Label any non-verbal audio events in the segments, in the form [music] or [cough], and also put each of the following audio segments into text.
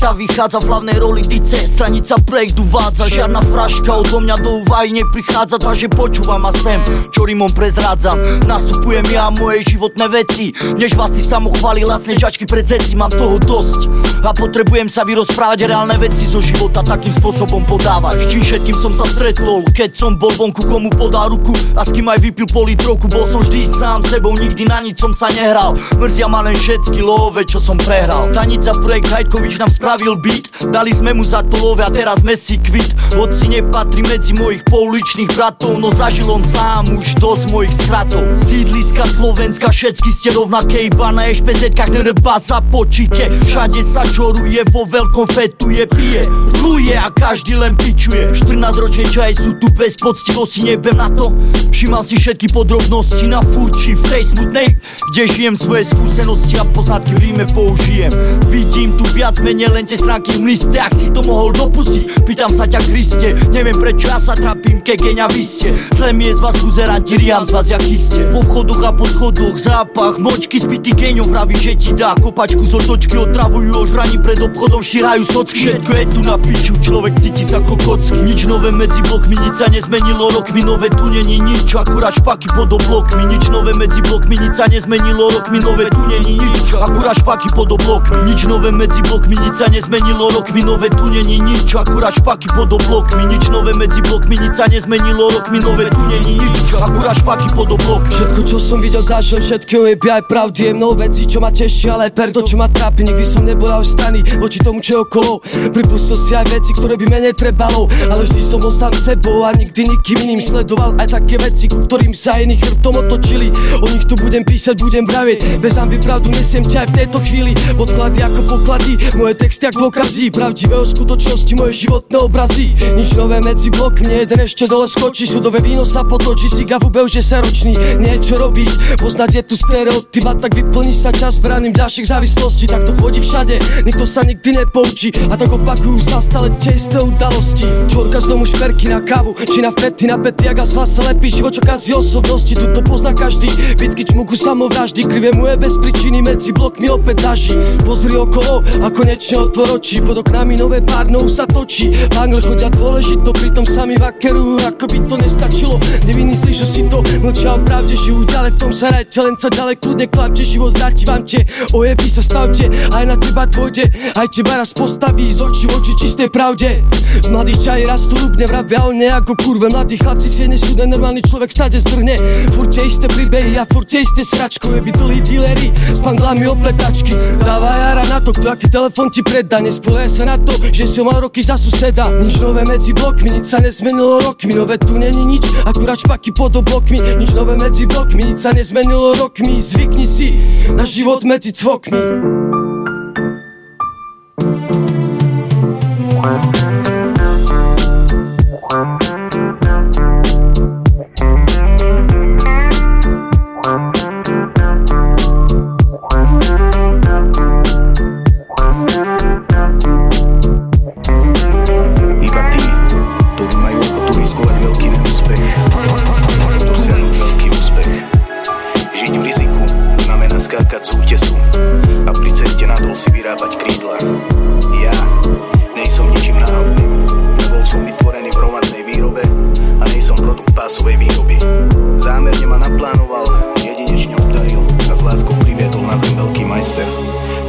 sveta vychádza v hlavnej roli dice Stranica projekt uvádza Žiadna fraška odo mňa do úvahy neprichádza Takže počúvam a sem, čo rimom prezrádzam Nastupujem ja moje životné veci Než vás ty samochváli lacné žačky pred zeci Mám toho dosť. A potrebujem sa vyrozprávať reálne veci zo života Takým spôsobom podávať S čím všetkým som sa stretol Keď som bol vonku komu podá ruku A s kým aj vypil pol litrovku Bol som vždy sám sebou, nikdy na nič som sa nehral. Mrzia ma len všetky love, čo som prehral. Stanica projekt Hajtkovič nám spravil beat. Dali sme mu za to love a teraz sme si kvit. Hoci nepatrí medzi mojich pouličných bratov No zažil on sám už dosť mojich skratov Sídliska Slovenska, všetky ste rovnaké Iba na ešpezetkách nerba sa počíke Všade sa čoruje, vo veľkom fetuje, pije. Pluje a každý len pičuje. 14 ročné čaje sú tu bez poctivosti, nebem na to. Všímal si všetky podrobnosti na furči v tej smutnej Kde žijem svoje skúsenosti a poznatky v ríme použijem. Vidím tu viac menej len tie stránky v liste Ak si to mohol dopustiť, pýtam sa ťa Kriste Neviem prečo ja sa trápim, ke geňa vy ste. Zle mi je z vás buzeranti, riam z vás jak iste Po vchodoch a po schodoch zápach Močky spity geňov vraví, že ti dá Kopačku z otočky. Otravujú ožraní pred obchodom Šírajú socky, všetko je tu na piču Človek cíti sa kokocky. Nič nové medzi blokmi, nič sa nezmenilo rokmi. Nové tu není nič, akurát špaky pod oblokmi. Nič nové medzi blokmi, nič sa nezmenilo rokmi. Nové tu není nič, akurát špaky pod oblokmi. Nič nové medzi blokmi, nič sa nezmenilo rokmi Nové tu není nič, akurát špaky pod oblokmi Nič nové medzi blokmi, nič sa nezmenilo rokmi Nové tu není nič, akurát špaky pod oblokmi. Všetko čo som videl, zažil, všetkého je aj pravdy Je mnoho vecí, čo ma teší, ale per to, čo ma trápi Nikdy som nebol aj strany voči tomu, čo je okolo. Pripustil si aj veci, ktoré by mene trebalo Ale vždy som bol sám sebou a nikdy nikým iným Sledoval aj také veci, ku ktorým sa iní chrbtom otočili. O nich tu budem písať, budem vraviť Bez ambi pravdu nesiem ťa aj v tejto chvíli. Podklady ako poklady, moje texty ako dôkazy Pravdivé o skutočnosti, moje životné obrazy. Nič nové medzi blokmi, jeden ešte dole skočí. Sudové víno sa potočí, ciga v je sa ročný Niečo robiť, poznať je tu stereotyp A tak vyplní sa čas. Braním ďalších závislostí Tak to chodí všade, nikto sa nikdy nepoučí A tak opakujú sa stále tie isté udalosti. Čorka z domu šperky na kávu, či na fety, na pety, ak vás sa lepí život, čo kazí osobnosti. Tu to pozná každý, bitky čmuku samovraždy. Krivé mu je bez príčiny, medzi blokmi opäť zaží. Pozri okolo a konečne otvor oči Pod oknami nové párnou sa točí. V angle chodia dôležito, pritom sami vakerujú Ako by to nestačilo, nevinný slyšu si to Mlčia o pravde, žijú ďalej, v tom sa rajte Len sa ďalej kľudne klapte, život zdáti vám te Ojebí sa stavte, aj na teba dôjde Aj teba raz postaví z očí v oči čistej pravde. Z mladých čají rastú ľubne, vravia o ne ako kurve. Mladí chlapci si nesú, normálny človek sa zdrhne. Furte isté príbehy a furte isté sračko Je by dlhý dealery s pandlami opletačky. Dáva jara na to, kto aký telefon ti predá Nespoluje sa na to, že si mal roky za suseda. Nič nové medzi blokmi, nič sa nezmenilo rokmi. Nové tu není nič, akurát špaky pod oblokmi. Nič nové medzi blokmi, nič sa nezmenilo rokmi. Zvykni si na život medzi cvokmi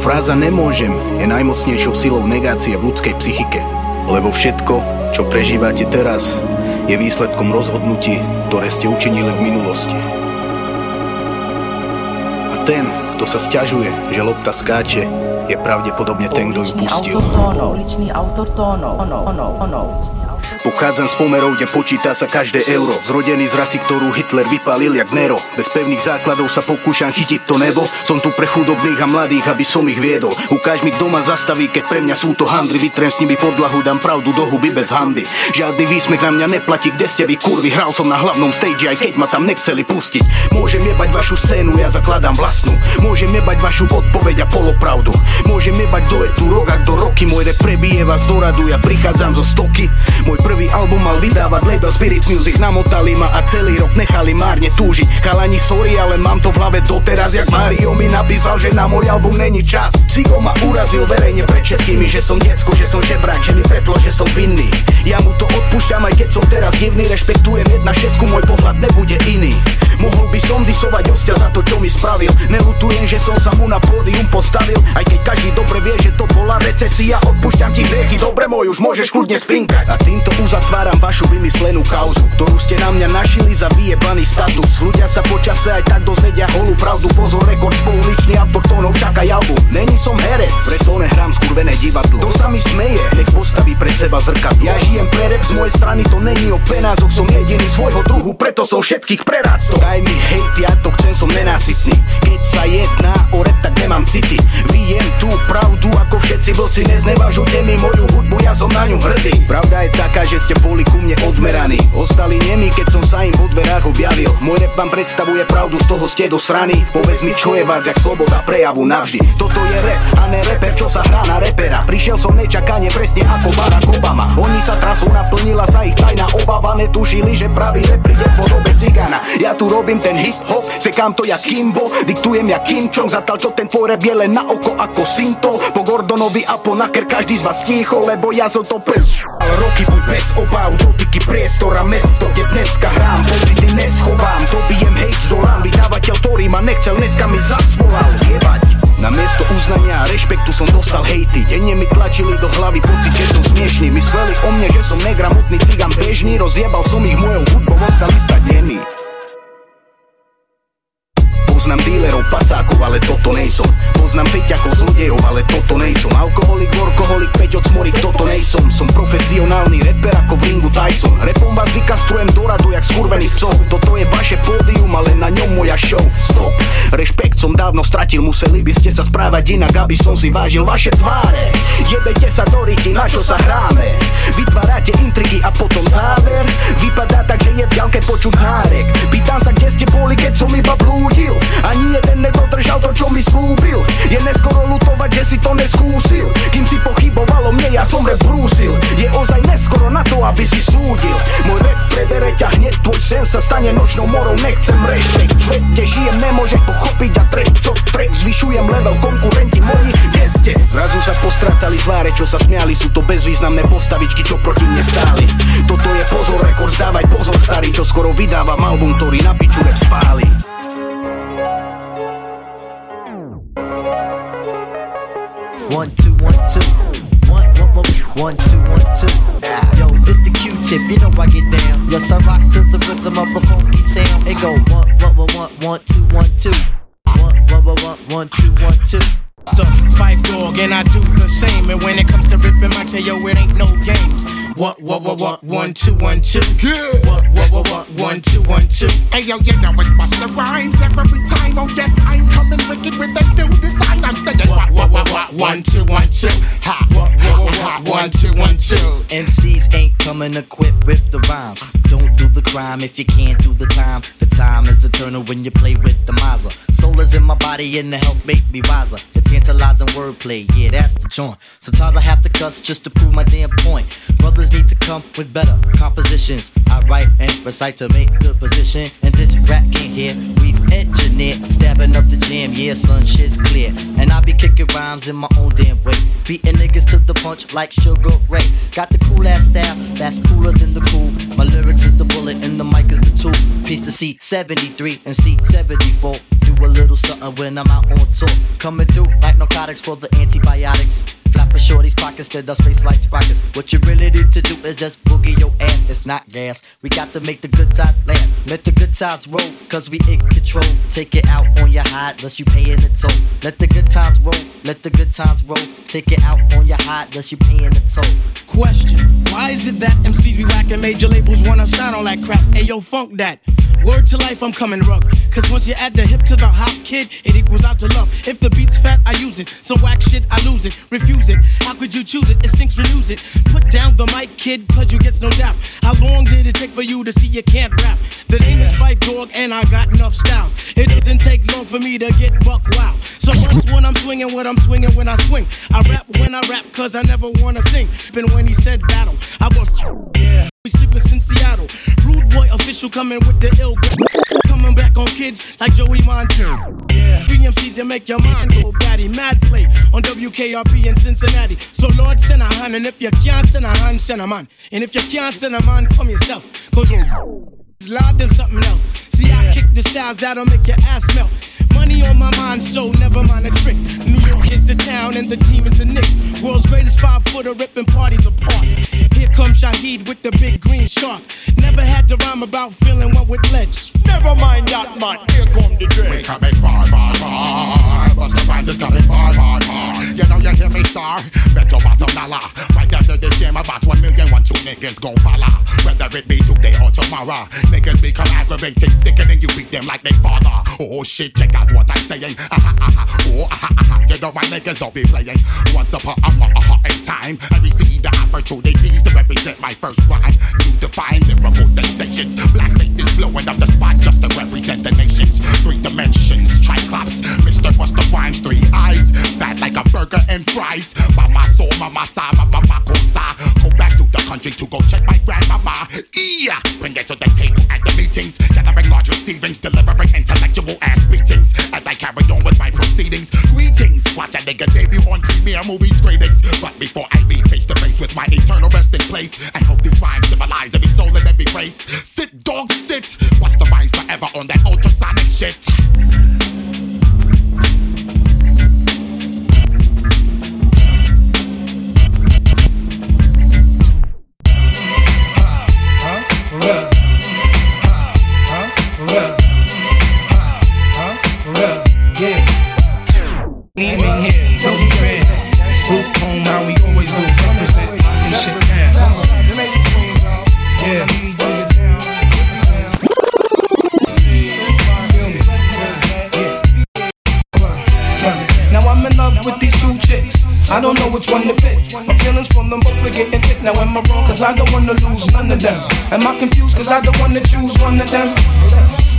Fráza nemôžem je najmocnejšou silou negácie v ľudskej psychike, lebo všetko, čo prežívate teraz, je výsledkom rozhodnutí, ktoré ste učinili v minulosti. A ten, kto sa stiažuje, že lopta skáče, je pravdepodobne ten, kto ju pustil. Autor tónov, tónov, tónov, tónov. Pochádzam z pomerov, kde počíta sa každé euro. Zrodený z rasy, ktorú Hitler vypálil jak Nero. Bez pevných základov sa pokúšam chytiť to nebo. Som tu pre chudobných a mladých, aby som ich viedol. Ukáž mi doma zastaví, keď pre mňa sú to handry. Vytrem s nimi podlahu, dám pravdu do huby bez hamby Žiadny výsmech na mňa neplatí, kde ste vy kurvy? Hral som na hlavnom stage, aj keď ma tam nechceli pustiť. Môžem jebať vašu scénu, ja zakladám vlastnú. Môžem jebať vašu odpoveď a polopravdu. Môžem jebať do etu rok, ak do roky Môj rep prebije vás do radu, ja prichádzam zo stoky. Môj prvý album mal vydávať label Spirit Music. Namotali ma a celý rok nechali márne túžiť. Chalani sorry, ale mám to v hlave doteraz Jak Mario mi napísal, že na môj album není čas. Cigo ma urazil verejne pred všetkými Že som decko, že som žebrak, že mi preplo, že som vinný. Ja mu to odpúšťam aj keď som teraz divný. Rešpektujem jedna šesku, môj pohľad nebude iný Mohol by som disovať osťa za to, čo mi spravil. Nelutujem, že som sa mu na pódium postavil. Aj keď každý dobre vie, že to bola recesia Odpúšťam ti hriechy, dobre môj, už môžeš kľudne spinkať. A týmto uzatváram vašu vymyslenú kauzu Ktorú ste na mňa našili za vyjebaný status. Ľudia sa počase aj tak dozvedia holú pravdu. Pozor, rekord spoluličný autor tónov, čakaj albu. Není som herec, preto nehrám skurvené divadlo. Kto sa mi smeje, nech postaví pred seba zrkadlo. Ja žijem pre rap, z mojej strany to není o penázoch Som jediný svojho druhu, preto som všetkých prerastol Daj mi hejt, ja to chcem, som nenásytný Keď sa jedná o rap, tak nemám city. Viem tú pravdu, ako všetci vlci. Neznevažujte mi moju hudbu, ja som na ňu hrdý. Pravda je taká, že ste boli ku mne odmeraní. Ostali nemi, keď som sa im po dverách objavil. Môj rap vám predstavuje pravdu, z toho ste do srany. Povedz mi, čo je vás, jak sloboda prejavu navždy. Toto je rap, a ne reper, čo sa hrá na repera. Prišiel som nečakane presne ako Barack Obama. Oni sa trasou naplnila sa ich tajná obava. Netušili, že pravý rap príde v podobe cigana. Ja tu robím ten hip hop, sekám to jak Kimbo Diktujem jak Kim Chong, zatal čo ten je len na oko ako Sinto Po Gordonovi a po naker každý z vás ticho Lebo ja som to pre... Roky buď bez obav, dotyky priestor a mesto Kde dneska hrám, počity neschovám Dobijem hejt, zolám, vydávateľ, ktorý ma nechcel Dneska mi zasvolal, jebať. Na miesto uznania a rešpektu som dostal hejty Denne mi tlačili do hlavy pocit, že som smiešný. Mysleli o mne, že som negramotný cigán bežný Rozjebal som ich mojou hudbou, ostali stať nemi Poznám dílerov, pasákov, ale toto nejsom Poznám feťakov, zlodejov, ale toto nejsom Alkoholik, workoholik, od smorik, toto nejsom Som profesionálny reper ako v ringu Tyson. Repom vás vykastrujem do radu, jak skurvený psov. Toto je vaše pódium, ale na ňom moja show. Stop, rešpekt som dávno stratil Museli by ste sa správať inak, aby som si vážil vaše tváre. Jebete sa do ryti, na čo sa hráme? Vytvárate intrigy a potom záver. Vypadá tak, že je v ďalke počuť nárek Pýtam sa, kde ste boli, keď som iba blúdil ani jeden nedodržal to, čo mi slúbil. Je neskoro lutovať, že si to neskúsil. Kým si pochybovalo mne, ja som rap brúsil. Je ozaj neskoro na to, aby si súdil. Môj rap prebere ťa hneď, tvoj sen sa stane nočnou morou. Nechcem rešpekt, v svete žijem, nemôžeš pochopiť a trek čo trek Zvyšujem level, konkurenti moji, kde ste? Zrazu sa postracali tváre, čo sa smiali. Sú to bezvýznamné postavičky, čo proti mne stáli. Toto je pozor, rekord, zdávaj pozor starý Čo skoro vydáva album, ktorý na piču rap spáli One, two, one, two. One, one, one, one, two, one, two. Yo, it's the Q-tip, you know I get down. Yes, I rock to the rhythm of a funky sound. It go one, one, one, one, one, two, one, two. One, one, one, one, one, two, one, two. The Phife Dawg, and I do the same. And when it comes to ripping my yo, it ain't no games. What, what, what, what, one, two, one, two. Yeah. What, what, what, what, one, two, one, two. Hey, yo, you know it's Busta Rhymes every time. Oh, yes, I'm coming wicked with a new design. I'm saying what, what, what, what, one, two, one, two. Ha, what, what, what, what, one, two, one, two. MCs ain't coming equipped with the rhyme. Don't do the crime if you can't do the time. The time is eternal when you play with the Mazda. Soul is in my body and the health make me wiser. The tantalizing wordplay, yeah, that's the joint. Sometimes I have to cuss just to prove my damn point. Brothers need to come with better compositions. I write and recite to make good position. And this rap can't hear. We've engineered, stabbing up the jam. Yeah, son, shit's clear. And I be kicking rhymes in my own damn way. Beating niggas to the punch like Sugar Ray. Got the cool ass style, that's cooler than the cool. My lyrics is the bullet and the mic is the tool. Piece to C73 and C74. Do a little something when I'm out on tour. Coming through like narcotics for the antibiotics. Flap a shorty's pockets to the space like sprockets. What you really need to do is just boogie your ass. It's not gas. We got to make the good times last. Let the good times roll, cause we in control. Take it out on your hide, unless you paying the toll. Let the good times roll, let the good times roll. Take it out on your hide, unless you paying the toll. Question Why is it that MCs be whacking major labels wanna sign all that crap? Hey yo, funk that. Word to life, I'm coming rug. Cause once you add the hip to the hop kid, it equals out to love. If the beat's fat, I use it. Some whack shit, I lose it. Refuse it. How could you choose it? Instincts renews it. Put down the mic, kid, cause you gets no doubt. How long did it take for you to see you can't rap? The name is Phife Dawg, and I got enough styles. It doesn't take long for me to get buck wild. So what's when I'm swinging, what I'm swinging when I swing. I rap when I rap, cause I never wanna sing. Been when he said battle, I was. Yeah. We sleepless in Seattle. Rude boy official coming with the ill. Coming back on kids like Joey Montana. Yeah. BMCs that make your mind go batty. Mad play on WKRP in Cincinnati. So Lord send a hand, and if you can't send a hand, send a man. And if you can't send a man, come yourself. Cause it's loud than something else. See, I kick the styles that'll make your ass melt. Money on my mind, so never mind a trick. New York is the town and the team is the Knicks. World's greatest five footer ripping parties apart. Here comes Shaheed with the big green shark. Never had to rhyme about feeling one with ledge. Never mind that, man. Here come the dread. We coming far, far, far. Busta Rhymes is coming far, far, far. You know you hear me star. Bet your bottom dollar. Right after this game, about one million, one two niggas gon' follow. Whether it be today or tomorrow, niggas become aggravating, sicker than you beat them like they father. Oh shit, check out what I'm saying. Ah, ah, ah, oh, ah, ah. You know my niggas don't be playing. Once upon a, a, a time, I received the opportunities to represent my first rhyme. You define lyrical sensations. Black faces blowing up the spot just to represent the nations. Three dimensions, triclops. Mr. Busta Rhymes, three eyes. Fat like a burger and fries. Mama soul, mama sa, mama makossa. Go back to the country to go check my grandmama. Yeah, bring it to the table at the meetings. Gathering large receivings, delivering intellectual ass beatings. As I carry on with my proceedings. Greetings, watch a nigga debut on premiere movie screenings. But before I meet face to face with my eternal resting place, I hope these rhymes civilize every soul in every race. Sit, dog, sit. Watch the rhymes forever on that ultrasonic shit. Which one to pick. My feelings from them both are getting thick. Now am I wrong? Cause I don't wanna lose none of them. Am I confused? Cause I don't wanna choose one of them.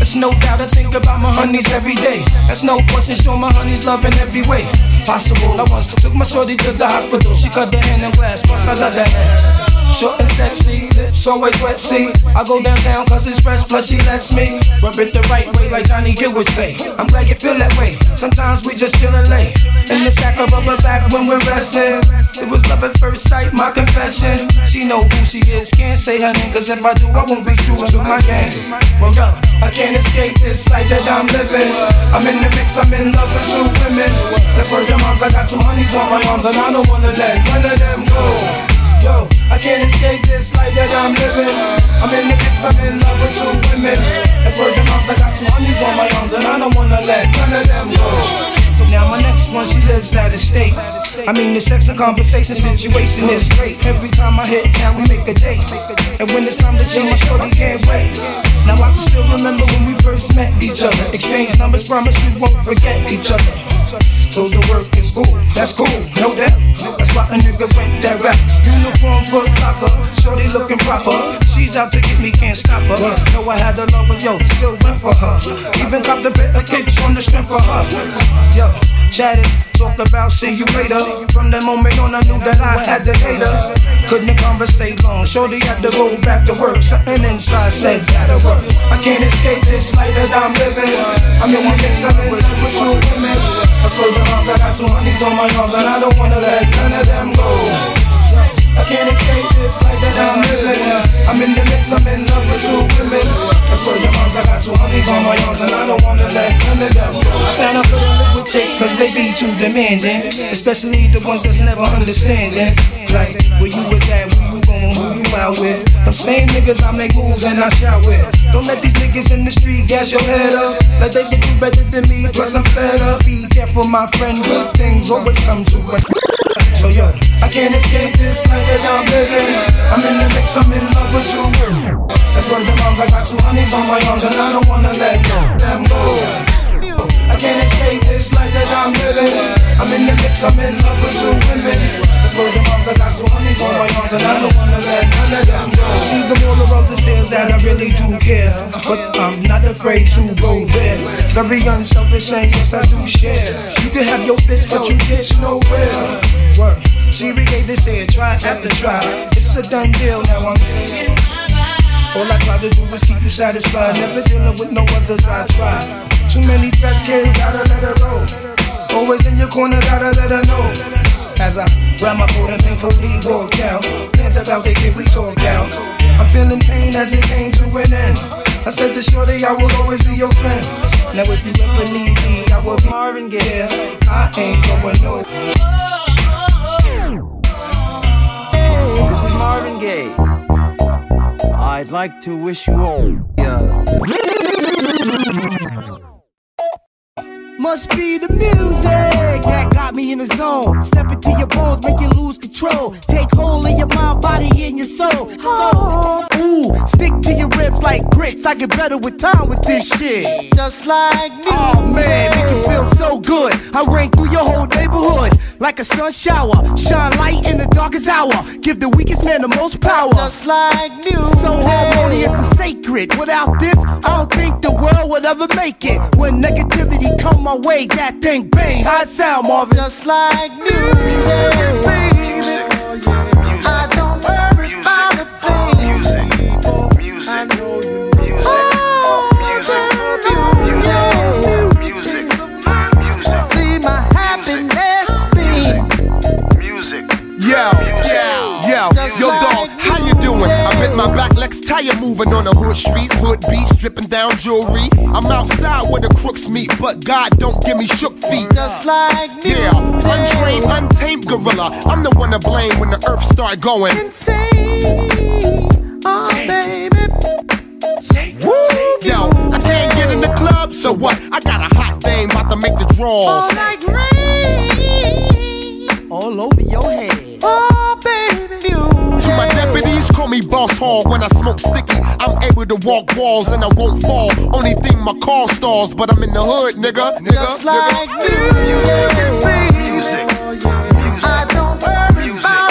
It's no doubt I think about my honeys every day. That's no question, show my honeys love in every way. Possible, I once took my shorty to the hospital. She cut the hand in glass, plus I love that ass. Short and sexy, lips always wet, see. I go downtown cause it's fresh, plus she lets me rub it the right way, like Johnny Gill would say. I'm glad you feel that way. Sometimes we just chillin' late. In the sack of rubber back when we're resting. It was love at first sight, my confession. She know who she is, can't say her name, cause if I do, I won't be true to my game. Well, yo, I can't escape this life that I'm living. I'm in the mix, I'm in love with two women. That's where your moms, I got two honeys on my arms, and I don't wanna let none of them go. Yo, I can't escape this life that I'm living. I'm in the mix, I'm in love with two women. That's where the moms, I got two honeys on my arms, and I don't wanna let none of them go. Now my next one, she lives out of state. I mean the sex and conversation situation is great. Every time I hit town, we make a date. And when it's time to chill, my shorty can't wait. Now I can still remember when we first met each other. Exchange numbers, promise we won't forget each other. Goes to work in school, that's cool, no doubt. That's why a nigga went that rap. Uniform foot locker, shorty looking proper. She's out to get me, can't stop her. Know I had to love her, yo, still went for her. Even a bit of kicks on the strength for her. Yo, chatted, talked about see you later. From that moment on, I knew that I had to hate her. Couldn't conversate long, shorty had to go back to work. Something inside said gotta work. I can't escape this life that I'm living. I'm in the mix, I'm in love with two women. I swear to God, I got two honeys on my arms, and I don't wanna let none of them go. I can't escape this life that I'm living. I'm in the mix, I'm in love with two women. I swear your moms, I got two honeys on my arms, and I don't wanna let none of them go. I found I couldn't live with chicks, cause they be too demanding. Especially the ones that's never understanding. Like, where you was at, where you going, who you out with. Them same niggas I make moves and I shout with. Don't let these niggas in the street gas your head up. Like they can do better than me, plus I'm fed up. Be careful, my friend, good things always come to an [laughs] So yo, I can't escape this life that I'm living. I'm in the mix, I'm in love with you. That's where the moms, I got two honeys on my arms and I don't wanna let them go. I can't escape this life that I'm living. I'm in the mix, I'm in love with two women. Where the moms, I got two honeys on my arms, and I don't wanna let none of them go. See the moral of the sales that I really do care, but I'm not afraid to go there. Very unselfish, and yes, I do share. You can have your bits, but you get nowhere. See, we gave this here, try after try. It's a done deal, now I'm. Here. All I try to do is keep you satisfied. Never dealing with no others I try. Too many threats, kid, gotta let her go. Always in your corner, gotta let her know. As I grab my coat and painfully walk out. Dance about the kid we talk out. I'm feeling pain as it came to an end. I said to Shorty, I will always be your friend. Now if you ever need me, I will be Marvin Gaye. I ain't going no. This is Marvin Gaye. I'd like to wish you all. Yeah. Must be the music that got me in the zone. Step into your bones, make you lose control. Take hold of your mind, body, and your soul. So, ooh, stick to your ribs like grits. I get better with time with this shit. Just like me. Oh man, make you feel so good. I ring through your whole neighborhood like a sun shower. Shine light in the darkest hour. Give the weakest man the most power. Just like music. So harmonious and sacred. Without this, I don't think the world would ever make it. When negativity come my way, that thing bang. Hot sound, Marvin. Just like music, back, Lex tire moving on the hood streets, hood beats, dripping down jewelry. I'm outside where the crooks meet, but God don't give me shook feet. Just like me. Yeah, untrained, untamed gorilla. I'm the one to blame when the earth start going insane. Oh, baby. Woo! Yo, I can't get in the club, so what? I got a hot thing about to make the draws. All like rain. All over your me boss hog. When I smoke sticky, I'm able to walk walls and I won't fall. Only thing my car stalls, but I'm in the hood, nigga. Nigga, Just like nigga. Music, music. I don't worry music.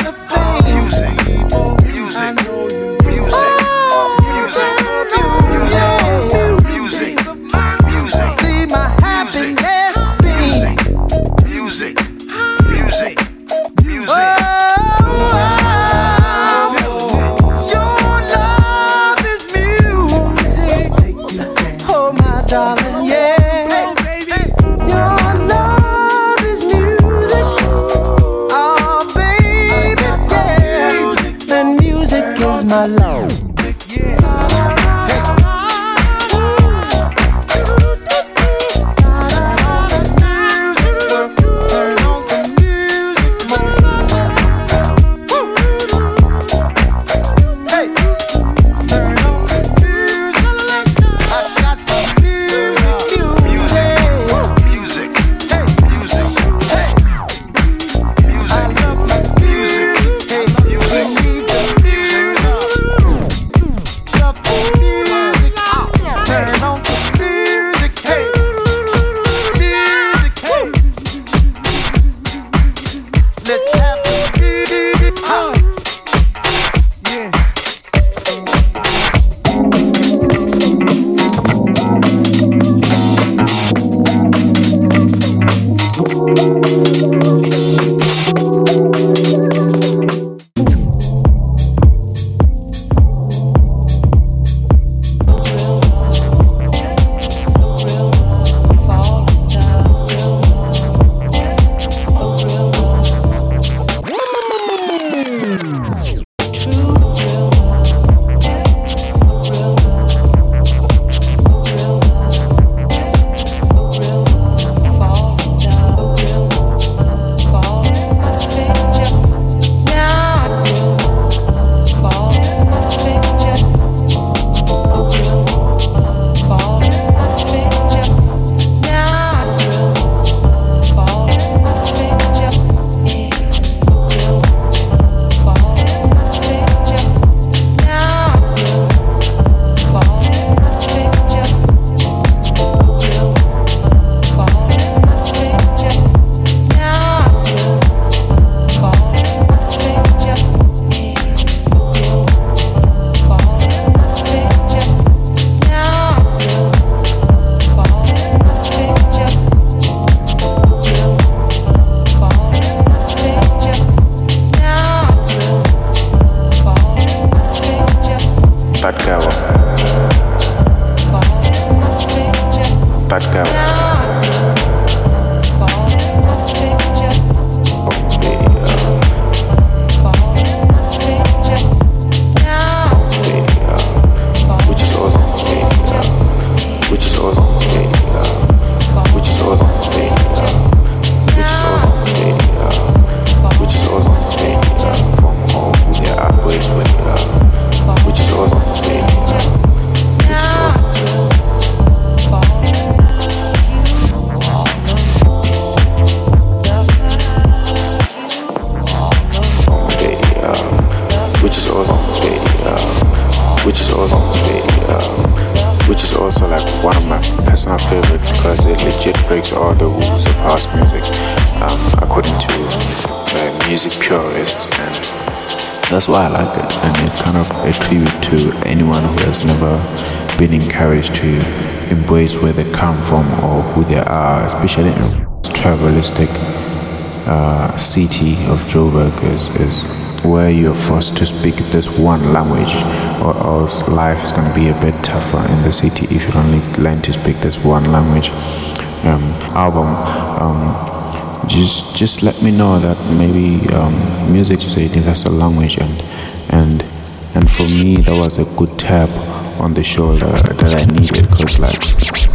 Breaks all the rules of house music, um, according to uh, music purists, and that's why I like it. And it's kind of a tribute to anyone who has never been encouraged to embrace where they come from or who they are, especially in travelistic uh, city of Joburg is, is where you're forced to speak this one language or else life is going to be a bit tougher in the city if you only learn to speak this one language um, album um, just just let me know that maybe um, music is a universal language and and and for me that was a good tap on the shoulder that I needed because like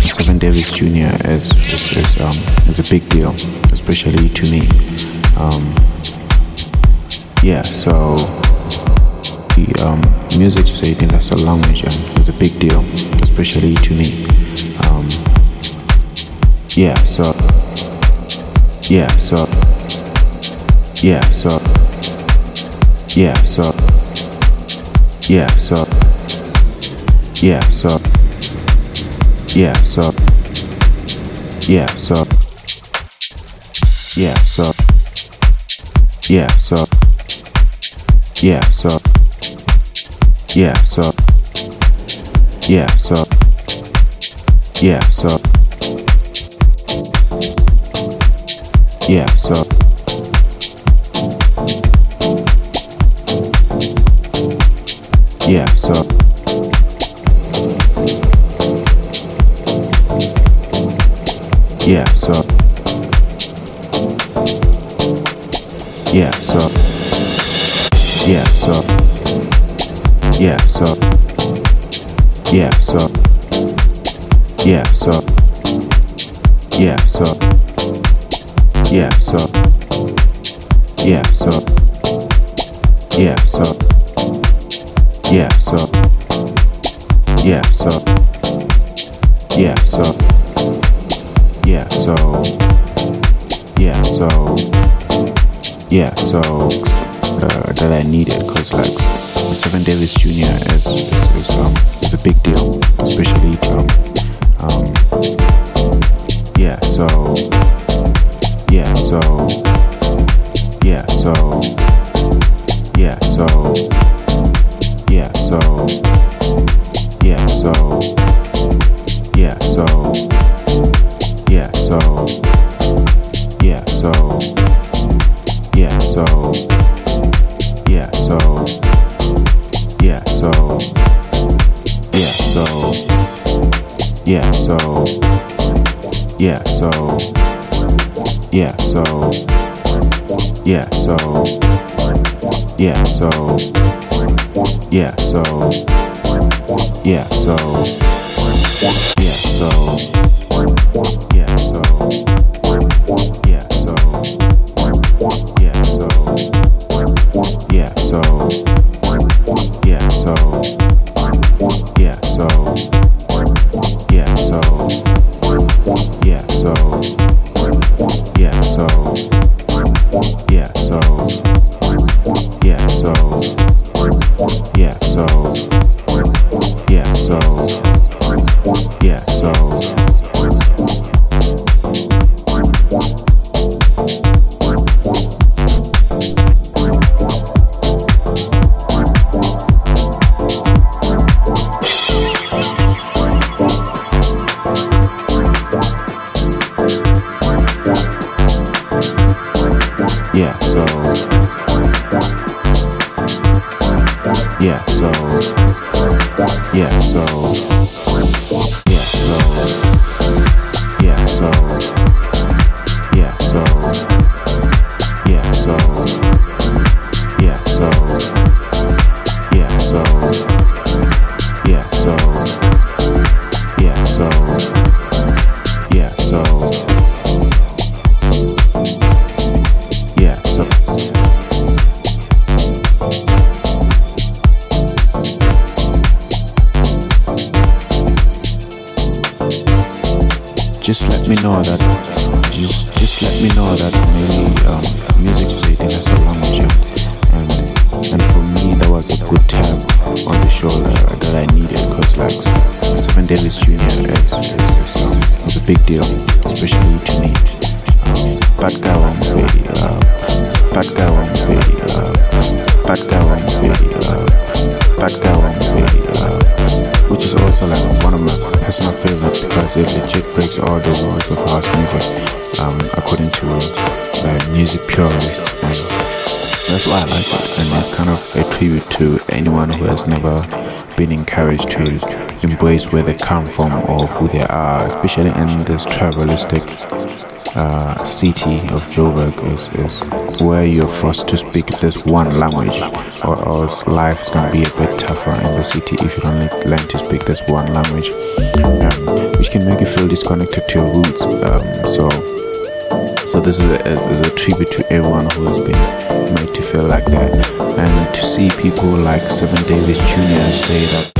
Seven Davis Jr. is is, is, um, is a big deal, especially to me. Um, yeah, so the um, music is a universal language and it's a big deal, especially to me. Um, yeah, so yeah, so yeah, so yeah, so yeah, so yeah, so yeah, so yeah, so yeah, so yeah, so yeah, so yeah, so yeah, so yeah, so yeah, so. Yeah, so. Yeah, so. Yeah, so. Yeah, so. Yeah, so. Yeah, so. Yeah, so. Yeah, so yeah, so yeah, so yeah, so yeah, so yeah, so yeah, so yeah, so yeah, so yeah, so uh, that I needed because like the Seven Davis Jr. is is, is um is a big deal, especially um um yeah, so yeah, so yeah, so yeah, so yeah, so yeah, so yeah, so yeah, so yeah, so yeah, so yeah, so yeah, so yeah, so yeah, so yeah, so yeah, so yeah, so yeah, so yeah, so yeah, so yeah, so know that just just let me know that maybe um, music is eating as a language and and for me that was a good tap on the shoulder that I needed because like Seven Davis Jr. is, is, is, um, was a big deal to anyone who has never been encouraged to embrace where they come from or who they are especially in this tribalistic uh, city of Joburg is, is where you're forced to speak this one language, or, else life is gonna be a bit tougher in the city if you don't learn to speak this one language, um, which can make you feel disconnected to your roots. Um, so, so this is a, is a tribute to everyone who has been made to feel like that, and to see people like Seven Davis Jr. say that.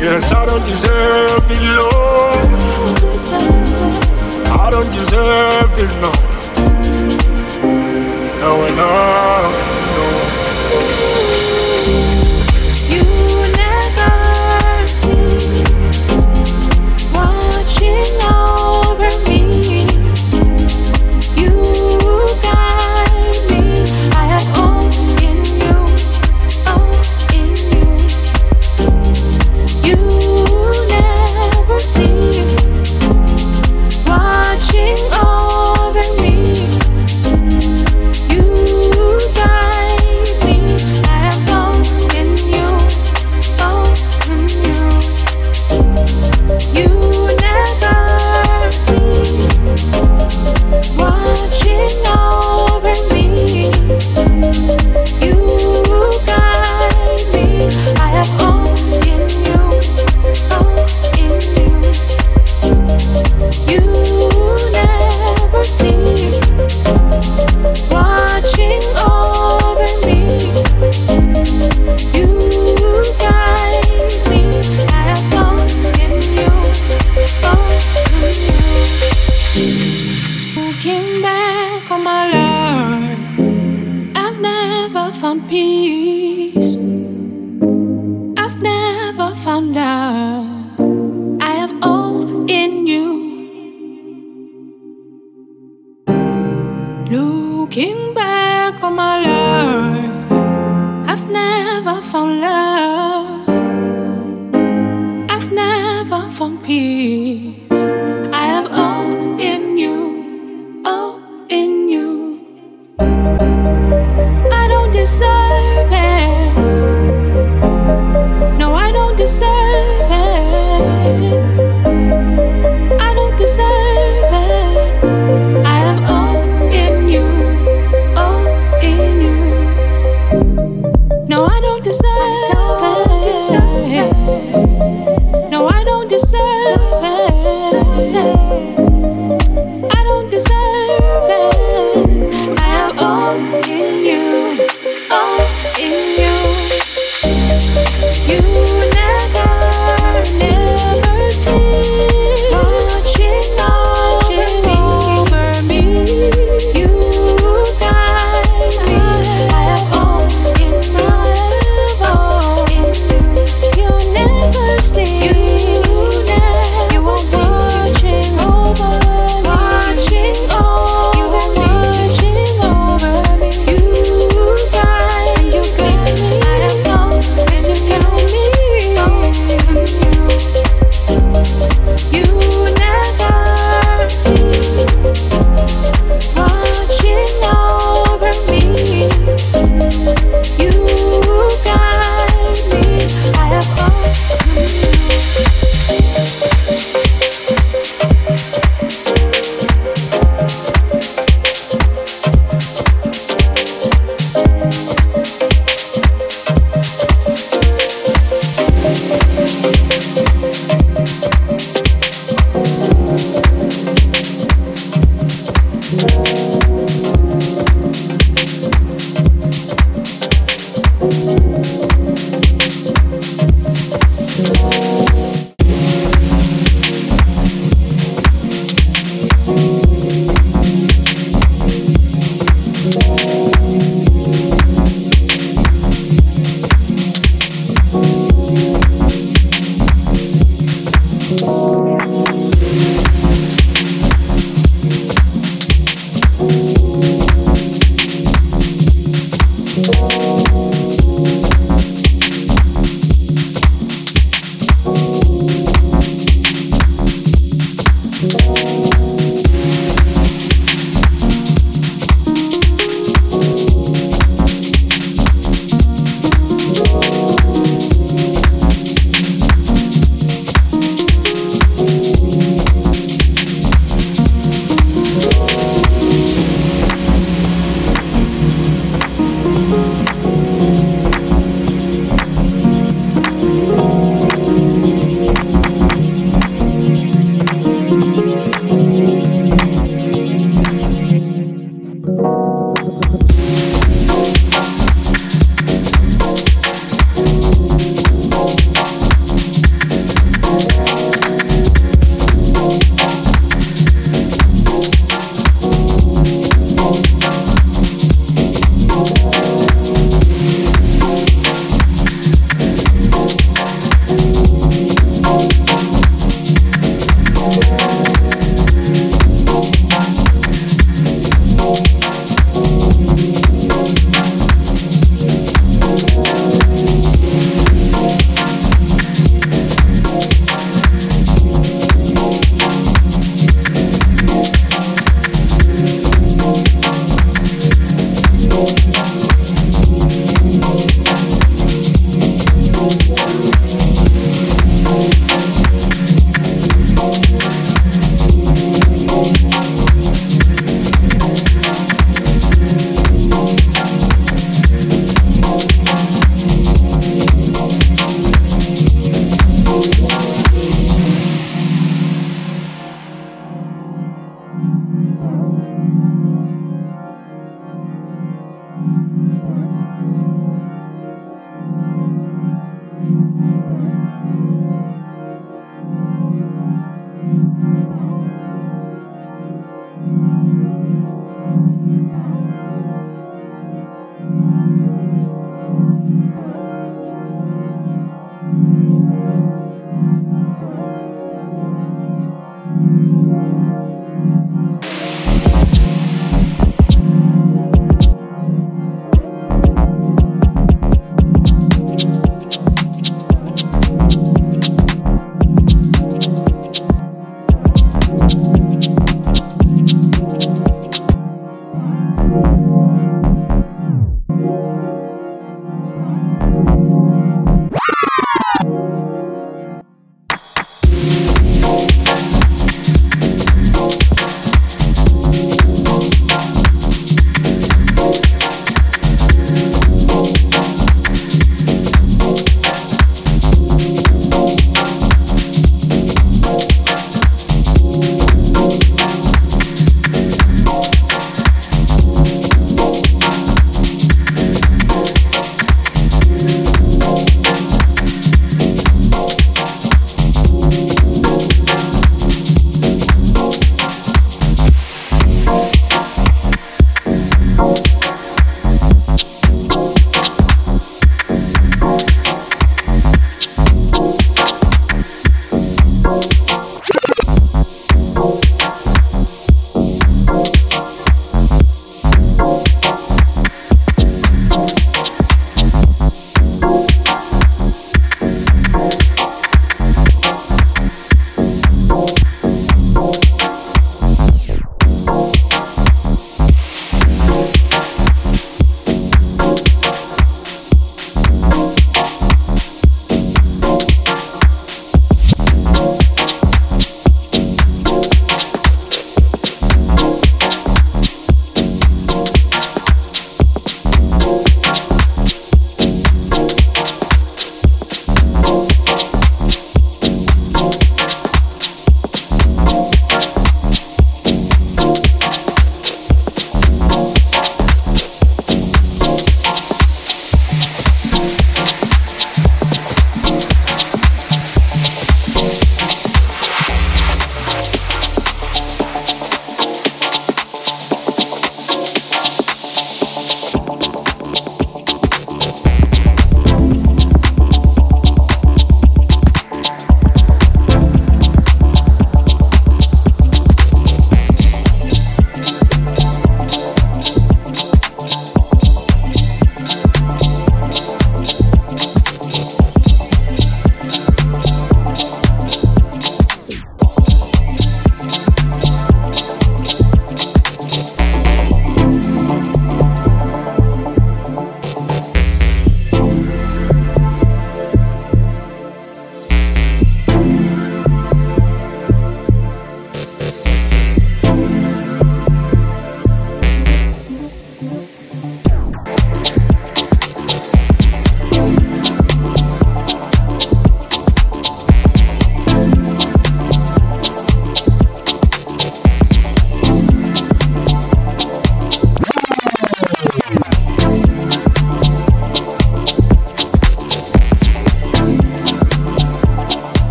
Yes, I don't deserve it, Lord. I don't deserve it, no.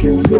Bye.